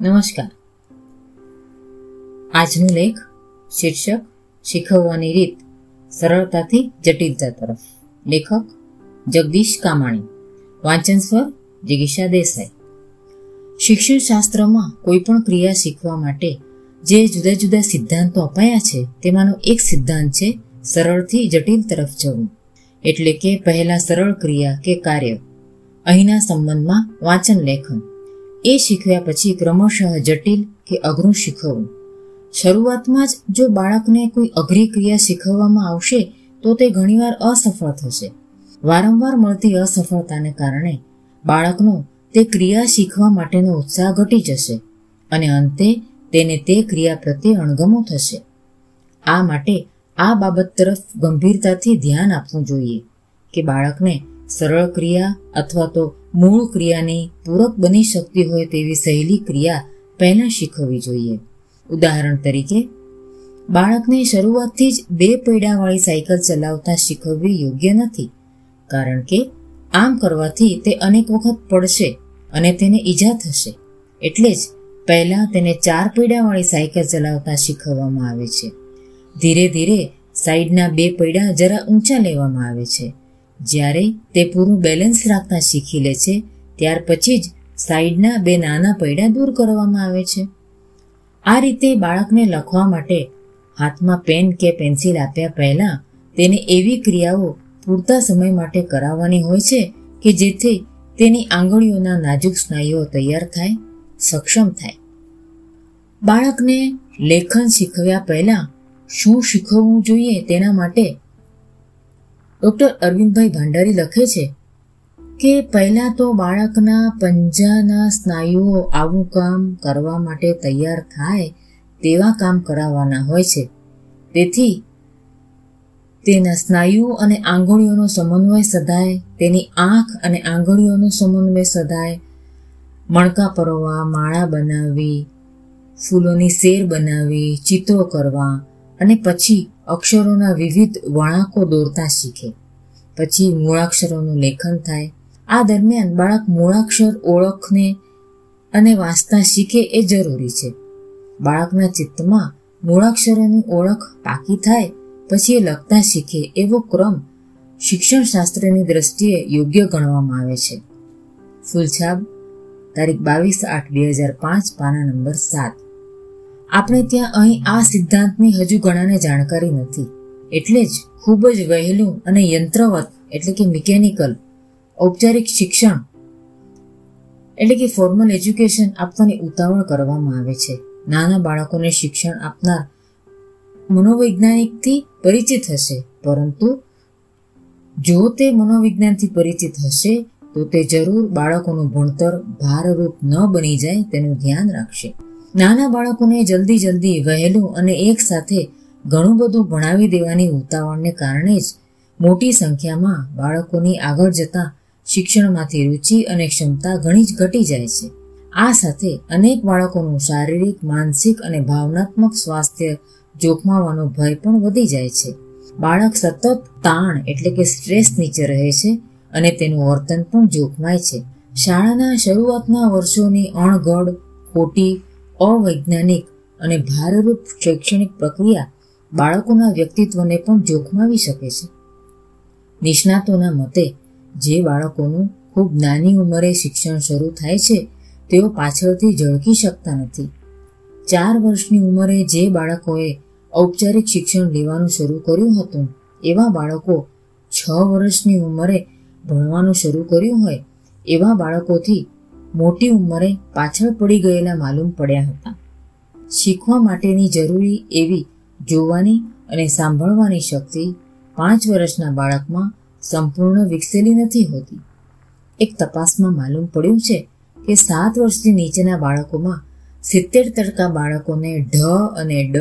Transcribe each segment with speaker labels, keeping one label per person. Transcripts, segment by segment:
Speaker 1: નમસ્કાર. આજનો લેખ શીર્ષક શીખવવાની રીત સરળતાથી જટિલતા તરફ. લેખક જગદીશ કામાણી. વાંચન સ્વર જિગીષા દેસાઈ. શિક્ષણ શાસ્ત્રમાં કોઈ પણ ક્રિયા શીખવા માટે જે જુદા જુદા સિદ્ધાંતો અપાયા છે, તેમાંનો એક સિદ્ધાંત છે સરળથી જટિલ તરફ જવું. એટલે કે પહેલા સરળ ક્રિયા કે કાર્ય. અહીંના સંબંધમાં વાંચન લેખન. એ શીખ્યા પછી ક્રમશઃ જટિલ કે અઘરું શીખવવું શરૂઆતમાં જ જો બાળકને કોઈ અઘરી ક્રિયા શીખવવામાં આવશે, તો તે ઘણીવાર અસફળ થશે. વારંવાર મળતી અસફળતાને કારણે બાળકનો તે ક્રિયા શીખવા માટેનો ઉત્સાહ ઘટી જશે અને અંતે તેને તે ક્રિયા પ્રત્યે અણગમો થશે. આ માટે આ બાબત તરફ ગંભીરતાથી ધ્યાન આપવું જોઈએ કે બાળકને સરળ ક્રિયા અથવા તો મૂળ ક્રિયાની પૂરક બની શકતી હોય તેવી સહેલી ક્રિયા પહેલાં શીખવવી જોઈએ. ઉદાહરણ તરીકે, બાળકને શરૂઆતથી જ બે પૈડાવાળી સાયકલ ચલાવતા શીખવવી યોગ્ય નથી, કારણ કે આમ કરવાથી તે અનેક વખત પડશે અને તેને ઈજા થશે. એટલે જ પહેલાં તેને ચાર પૈડાવાળી સાયકલ ચલાવતા શીખવવામાં આવે છે. ધીરે ધીરે સાઈડના બે પૈડા જરા ઊંચા લેવામાં આવે છે. જ્યારે તે પૂરું બેલેન્સ રાખતા શીખી લે છે, ત્યાર પછી જ સાઈડના બે નાના પૈડા દૂર કરવામાં આવે છે. આ રીતે બાળકને લખવા માટે હાથમાં પેન કે પેન્સિલ આપ્યા પહેલાં તેને એવી ક્રિયાઓ પૂરતા સમય માટે કરાવવાની હોય છે કે જેથી તેની આંગળીઓના નાજુક સ્નાયુઓ તૈયાર થાય, સક્ષમ થાય. બાળકને લેખન શીખવ્યા પહેલાં શું શીખવવું જોઈએ તેના માટે ડૉક્ટર અરવિંદભાઈ ભંડારી લખે છે કે પહેલાં તો બાળકના પંજાના સ્નાયુઓ આવું કામ કરવા માટે તૈયાર થાય તેવા કામ કરાવવાના હોય છે. તેથી તેના સ્નાયુ અને આંગળીઓનો સમન્વય સધાય, તેની આંખ અને આંગળીઓનો સમન્વય સધાય, મણકા પરોવા, માળા બનાવવી ફૂલોની શેર બનાવવી ચિત્રો કરવા અને પછી અક્ષરોના વિવિધ વળાંકો દોરતા શીખે. પછી મૂળાક્ષરોનું લેખન થાય. આ દરમિયાન બાળક મૂળાક્ષર ઓળખને અને વાંચતા શીખે એ જરૂરી છે. બાળકના ચિત્તમાં મૂળાક્ષરોની ઓળખ પાકી થાય, પછી એ લખતા શીખે એવો ક્રમ શિક્ષણ શાસ્ત્રની દ્રષ્ટિએ યોગ્ય ગણવામાં આવે છે. ફૂલછાપ તારીખ બાવીસ આઠ બે હજાર પાંચ, પાના નંબર સાત. આપણે ત્યાં અહીં આ સિદ્ધાંતની હજુ ઘણાને જાણકારી નથી. એટલે જ ખૂબ જ વહેલું અને યંત્રવત, એટલે કે મિકેનિકલ, ઔપચારિક શિક્ષણ, એટલે કે ફોર્મલ એજ્યુકેશન આપવાની ઉતાવળ કરવામાં આવે છે. નાના બાળકોને શિક્ષણ આપનાર મનોવૈજ્ઞાનિકથી પરિચિત હશે, પરંતુ જો તે મનોવિજ્ઞાનથી પરિચિત હશે, તો તે જરૂર બાળકોનું ભણતર ભારરૂપ ન બની જાય તેનું ધ્યાન રાખશે. નાના બાળકોને જલ્દી જલ્દી વહેલું અને એક સાથે ઘણું બધું ભણાવી દેવાની ઉતાવળને કારણે જ મોટી સંખ્યામાં બાળકોની આગળ જતા શિક્ષણમાંથી રુચિ અને ક્ષમતા ઘણી જ ઘટી જાય છે. આ સાથે અનેક બાળકોનું શારીરિક, માનસિક અને ભાવનાત્મક સ્વાસ્થ્ય જોખમાવાનો ભય પણ વધી જાય છે. બાળક સતત તાણ એટલે કે સ્ટ્રેસ નીચે રહે છે અને તેનું વર્તન પણ જોખમાય છે. શાળાના શરૂઆતના વર્ષોની અણઘડ, ખોટી અવૈજ્ઞાનિક અને ભારરૂપ શૈક્ષણિક પ્રક્રિયા બાળકોના વ્યક્તિત્વને પણ જોખમાવી શકે છે. નિષ્ણાતોના મતે, જે બાળકોનું ખૂબ નાની ઉંમરે શિક્ષણ શરૂ થાય છે, તેઓ પાછળથી ઝળકી શકતા નથી. ચાર વર્ષની ઉંમરે જે બાળકોએ ઔપચારિક શિક્ષણ લેવાનું શરૂ કર્યું હતું, એવા બાળકો છ વર્ષની ઉંમરે ભણવાનું શરૂ કર્યું હોય, એવા બાળકોથી મોટી ઉંમરે પાછળ પડી ગયેલા માલુમ પડ્યા હતા. શીખવા માટેની જરૂરી એવી જોવાની અને સાંભળવાની શક્તિ પાંચ વર્ષના બાળકમાં સંપૂર્ણ વિકસેલી નથી હોતી. એક તપાસમાં માલુમ પડ્યું છે કે સાત વર્ષથી નીચેના બાળકોમાં સિત્તેર ટકા બાળકોને ઢ અને ડ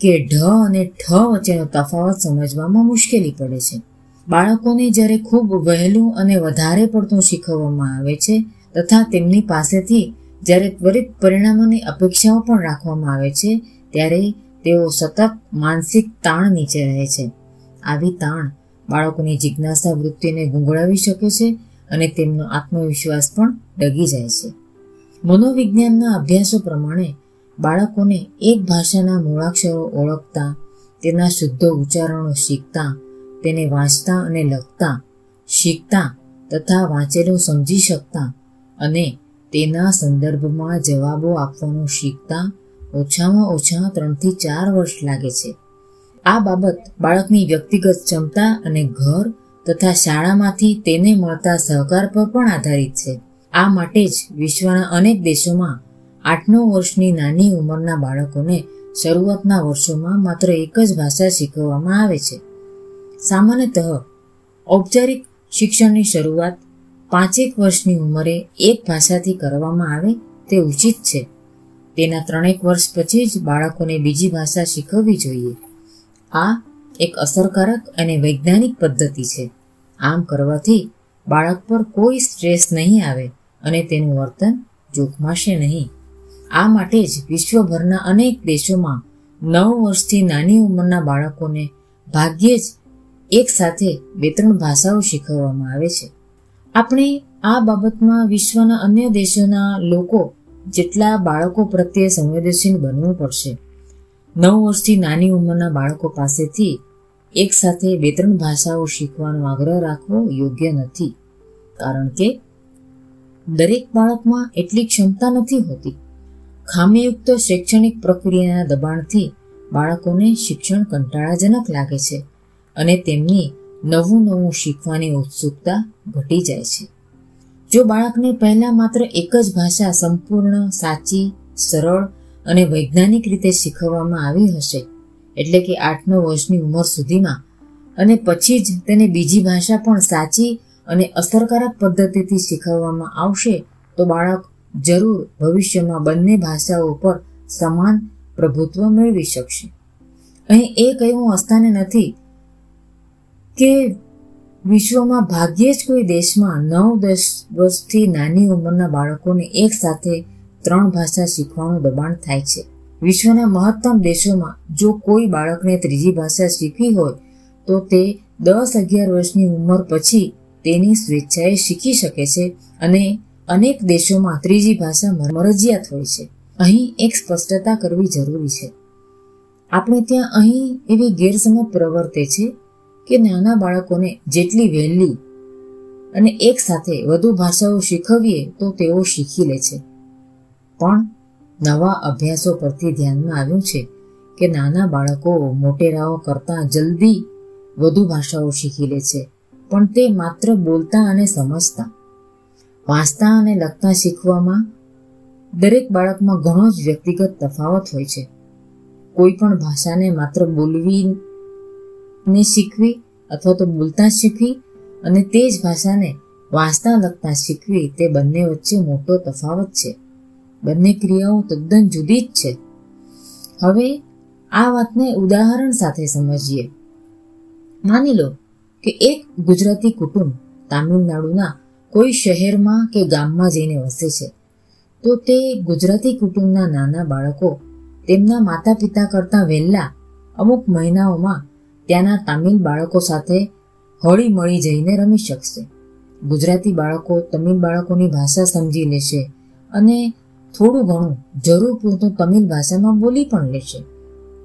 Speaker 1: કે ઢ અને ઠ વચ્ચેનો તફાવત સમજવામાં મુશ્કેલી પડે છે. બાળકોને જ્યારે ખૂબ વહેલું અને વધારે પડતું શીખવવામાં આવે છે તથા તેમની પાસેથી જ્યારે ત્વરિત પરિણામોની અપેક્ષાઓ પણ રાખવામાં આવે છે, ત્યારે તેઓ સતત માનસિક તાણ નીચે રહે છે. આવી તાણ બાળકોની જિજ્ઞાસા વૃત્તિને ગુંગળાવી શકે છે અને તેમનો આત્મવિશ્વાસ પણ ડગી જાય છે. મનોવિજ્ઞાનના અભ્યાસો પ્રમાણે બાળકોને એક ભાષાના મૂળાક્ષરો ઓળખતા, તેના શુદ્ધ ઉચ્ચારણો શીખતા, તેને વાંચતા અને લખતા, શીખતા તથા વાંચેલું સમજી શકતા અને તેના સંદર્ભમાં જવાબો આપવાનું શીખતા ઓછામાં ઓછા ત્રણથી ચાર વર્ષ લાગે છે. આ બાબત બાળકની વ્યક્તિગત ક્ષમતા અને ઘર તથા શાળામાંથી તેને મળતા સહકાર પર પણ આધારિત છે. આ માટે જ વિશ્વના અનેક દેશોમાં આઠ નવ વર્ષની નાની ઉંમરના બાળકોને શરૂઆતના વર્ષોમાં માત્ર એક જ ભાષા શીખવવામાં આવે છે. સામાન્યતઃ ઔપચારિક શિક્ષણની શરૂઆત પાંચેક વર્ષની ઉંમરે એક ભાષાથી કરવામાં આવે તે ઉચિત છે. તેના ત્રણેક વર્ષ પછી જ બાળકોને બીજી ભાષા શીખવવી જોઈએ. આ એક અસરકારક અને વૈજ્ઞાનિક પદ્ધતિ છે. આમ કરવાથી બાળક પર કોઈ સ્ટ્રેસ નહીં આવે અને તેનું વર્તન જોખમાશે નહીં. આ માટે જ વિશ્વભરના અનેક દેશોમાં નવ વર્ષથી નાની ઉંમરના બાળકોને ભાગ્યે જ એક સાથે બે ત્રણ ભાષાઓ શીખવવામાં આવે છે. આપણે આ બાબતમાં વિશ્વના અન્ય દેશોના લોકો જેટલા બાળકો પ્રત્યે સંવેદનશીલ બનવું પડશે. નવ વર્ષથી નાની ઉંમરના બાળકો પાસેથી એક સાથે બે ત્રણ ભાષાઓ શીખવાનો આગ્રહ રાખવો યોગ્ય નથી. કારણ કે દરેક બાળકમાં એટલી ક્ષમતા નથી હોતી. ખામીયુક્ત શૈક્ષણિક પ્રક્રિયાના દબાણથી બાળકોને શિક્ષણ કંટાળાજનક લાગે છે અને તેમની નવું નવું શીખવાની ઉત્સુકતા ઘટી જાય છે. જો બાળકને પહેલા માત્ર એક જ ભાષા સંપૂર્ણ, સાચી, સરળ અને વૈજ્ઞાનિક રીતે શીખવવામાં આવી હશે, એટલે કે આઠ નવ વર્ષની ઉંમર સુધીમાં, અને પછી જ તેને બીજી ભાષા પણ સાચી અને અસરકારક પદ્ધતિથી શીખવવામાં આવશે, તો બાળક જરૂર ભવિષ્યમાં બંને ભાષાઓ પર સમાન પ્રભુત્વ મેળવી શકશે. અહીં એ કહેવું અસ્થાને નથી કે વિશ્વમાં ભાગ્યે જ કોઈ દેશમાં નવ, દસ વર્ષથી નાની ઉંમરના બાળકોને એક સાથે ત્રણ ભાષા શીખવાનું દબાણ થાય છે. વિશ્વના મહત્તમ દેશોમાં જો કોઈ બાળકને ત્રીજી ભાષા શીખવી હોય, તો તે દસ અગિયાર વર્ષની ઉંમર પછી તેની સ્વેચ્છાએ શીખી શકે છે અને અનેક દેશોમાં ત્રીજી ભાષા મરજિયાત હોય છે. અહીં એક સ્પષ્ટતા કરવી જરૂરી છે. આપણે ત્યાં અહીં એવી ગેરસમજ પ્રવર્તે છે કે નાના બાળકોને જેટલી વહેલી અને એક સાથે વધુ ભાષાઓ શીખવીએ તો તેઓ શીખી લે છે. પણ નવા અભ્યાસો પરથી ધ્યાનમાં આવ્યું છે કે નાના બાળકો મોટેરાઓ કરતાં જલ્દી વધુ ભાષાઓ શીખી લે છે, પણ તે માત્ર બોલતા અને સમજતા. વાંચતા અને લખતા શીખવામાં દરેક બાળકમાં ઘણો જ વ્યક્તિગત તફાવત હોય છે. કોઈ પણ ભાષાને માત્ર બોલવી ને શીખવી અથવા તો બોલતા શીખવી અને તે જ ભાષાને વાંચતા લખતા શીખવી, તે બંને વચ્ચે મોટો તફાવત છે. બંને ક્રિયાઓ તદ્દન જુદી જ છે. હવે આ વાતને ઉદાહરણ સાથે સમજીએ. માની લો કે એક ગુજરાતી કુટુંબ તામિલનાડુના કોઈ શહેરમાં કે ગામમાં જઈને વસે છે. તો તે ગુજરાતી કુટુંબના નાના બાળકો તેમના માતા પિતા કરતાં વહેલા અમુક મહિનાઓમાં ત્યાંના તામિલ બાળકો સાથે હળી મળી જઈને રમી શકશે. ગુજરાતી બાળકો તમિલ બાળકોની ભાષા સમજી લેશે અને થોડું ઘણું જરૂર પૂરતું તમિલ ભાષામાં બોલી પણ લેશે.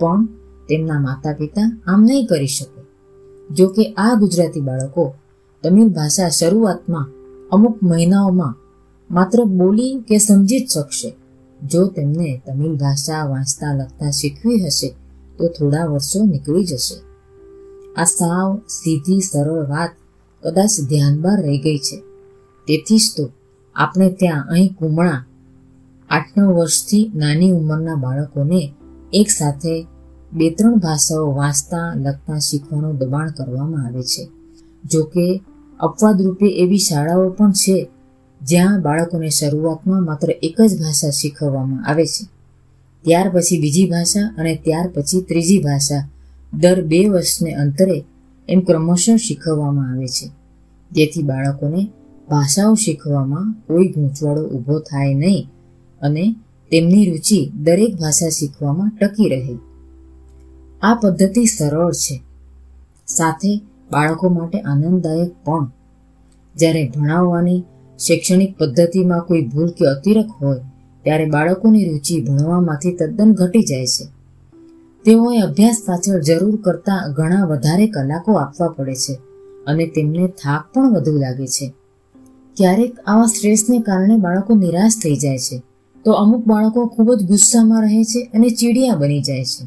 Speaker 1: પણ તેમના માતા પિતા આમ નહીં કરી શકે. જો કે આ ગુજરાતી બાળકો તમિલ ભાષા શરૂઆતમાં અમુક મહિનાઓમાં માત્ર બોલી કે સમજી જ શકશે. જો તેમને તમિલ ભાષા વાંચતા લખતા શીખવી હશે, તો થોડા વર્ષો નીકળી જશે. આ સાવ સીધી સરળ વાત કદાચ ધ્યાનમાં રહી ગઈ છે. તેથી જ તો આપણે ત્યાં અહીં કુમળા આઠ નવ વર્ષથી નાની ઉંમરના બાળકોને એક સાથે બે ત્રણ ભાષાઓ વાંચતા, લખતા, શીખવાનું દબાણ કરવામાં આવે છે. જો કે અપવાદરૂપે એવી શાળાઓ પણ છે જ્યાં બાળકોને શરૂઆતમાં માત્ર એક જ ભાષા શીખવવામાં આવે છે. ત્યાર પછી બીજી ભાષા અને ત્યાર પછી ત્રીજી ભાષા દર બે વર્ષને અંતરે એમ ક્રમશઃ શીખવવામાં આવે છે. જેથી બાળકોને ભાષાઓ શીખવામાં કોઈ ગૂંચવાડો ઊભો થાય નહીં અને તેમની રુચિ દરેક ભાષા શીખવામાં ટકી રહે. આ પદ્ધતિ સરળ છે. સાથે બાળકો માટે આનંદદાયક પણ. જ્યારે ભણાવવાની શૈક્ષણિક પદ્ધતિમાં કોઈ ભૂલ કે અતિરેક હોય, ત્યારે બાળકોની રુચિ ભણવામાંથી તદ્દન ઘટી જાય છે. તેઓએ અભ્યાસ પાછળ જરૂર કરતાં ઘણા વધારે કલાકો આપવા પડે છે અને તેમને થાક પણ વધુ લાગે છે. ક્યારેક આવા સ્ટ્રેસને કારણે બાળકો નિરાશ થઈ જાય છે, તો અમુક બાળકો ખૂબ જ ગુસ્સામાં રહે છે અને ચીડિયા બની જાય છે.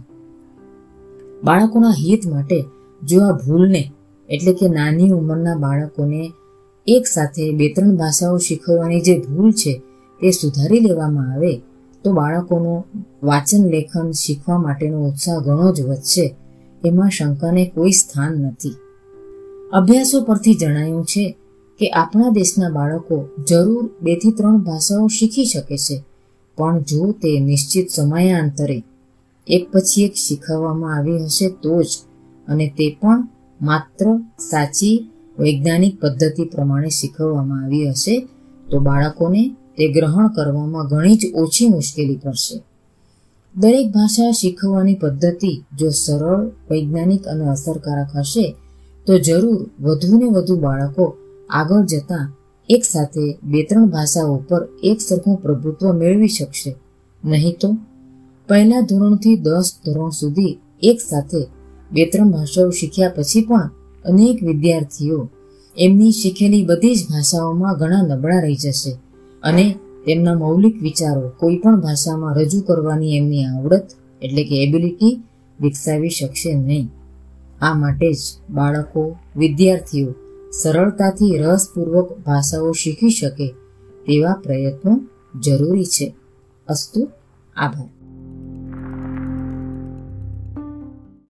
Speaker 1: બાળકોના હિત માટે જો આ ભૂલને, એટલે કે નાની ઉંમરના બાળકોને એક સાથે બે ત્રણ ભાષાઓ શીખવવાની જે ભૂલ છે, તે સુધારી લેવામાં આવે તો બાળકોનો વાંચન, લેખન, શીખવા માટેનો ઉત્સાહ ઘણો જ વધશે. એમાં શંકાને કોઈ સ્થાન નથી. અભ્યાસો પરથી જણાયું છે કે આપણા દેશના બાળકો જરૂર બેથી ત્રણ ભાષાઓ શીખી શકે છે, પણ જો તે નિશ્ચિત સમયાંતરે એક પછી એક શીખવવામાં આવી હશે તો જ અને તે પણ માત્ર સાચી વૈજ્ઞાનિક પદ્ધતિ પ્રમાણે શીખવવામાં આવી હશે, તો બાળકોને તે ગ્રહણ કરવામાં ઘણી જ ઓછી મુશ્કેલી પડશે દરેક ભાષા શીખવવાની પદ્ધતિ જો સરળ, વૈજ્ઞાનિક અને અસરકારક હશે, તો જરૂર વધુને વધુ બાળકો આગળ જતા એક સાથે બે ત્રણ ભાષાઓ પર એક સરખું પ્રભુત્વ મેળવી શકશે. નહીં તો? પહેલા ધોરણથી દસ ધોરણ સુધી એક સાથે બે ત્રણ ભાષાઓ શીખ્યા પછી પણ અનેક વિદ્યાર્થીઓ એમની શીખેલી બધી જ ભાષાઓમાં ઘણા નબળા રહી જશે. અને તેમના મૌલિક વિચારો કોઈ પણ ભાષામાં રજૂ કરવાની એમની આવડત એટલે કે એબિલિટી વિકસાવી શકશે નહીં. આ માટે જ બાળકો, વિદ્યાર્થીઓ સરળતાથી રસપૂર્વક ભાષાઓ શીખી શકે તેવા પ્રયત્નો જરૂરી છે. અસ્તુ, આભાર.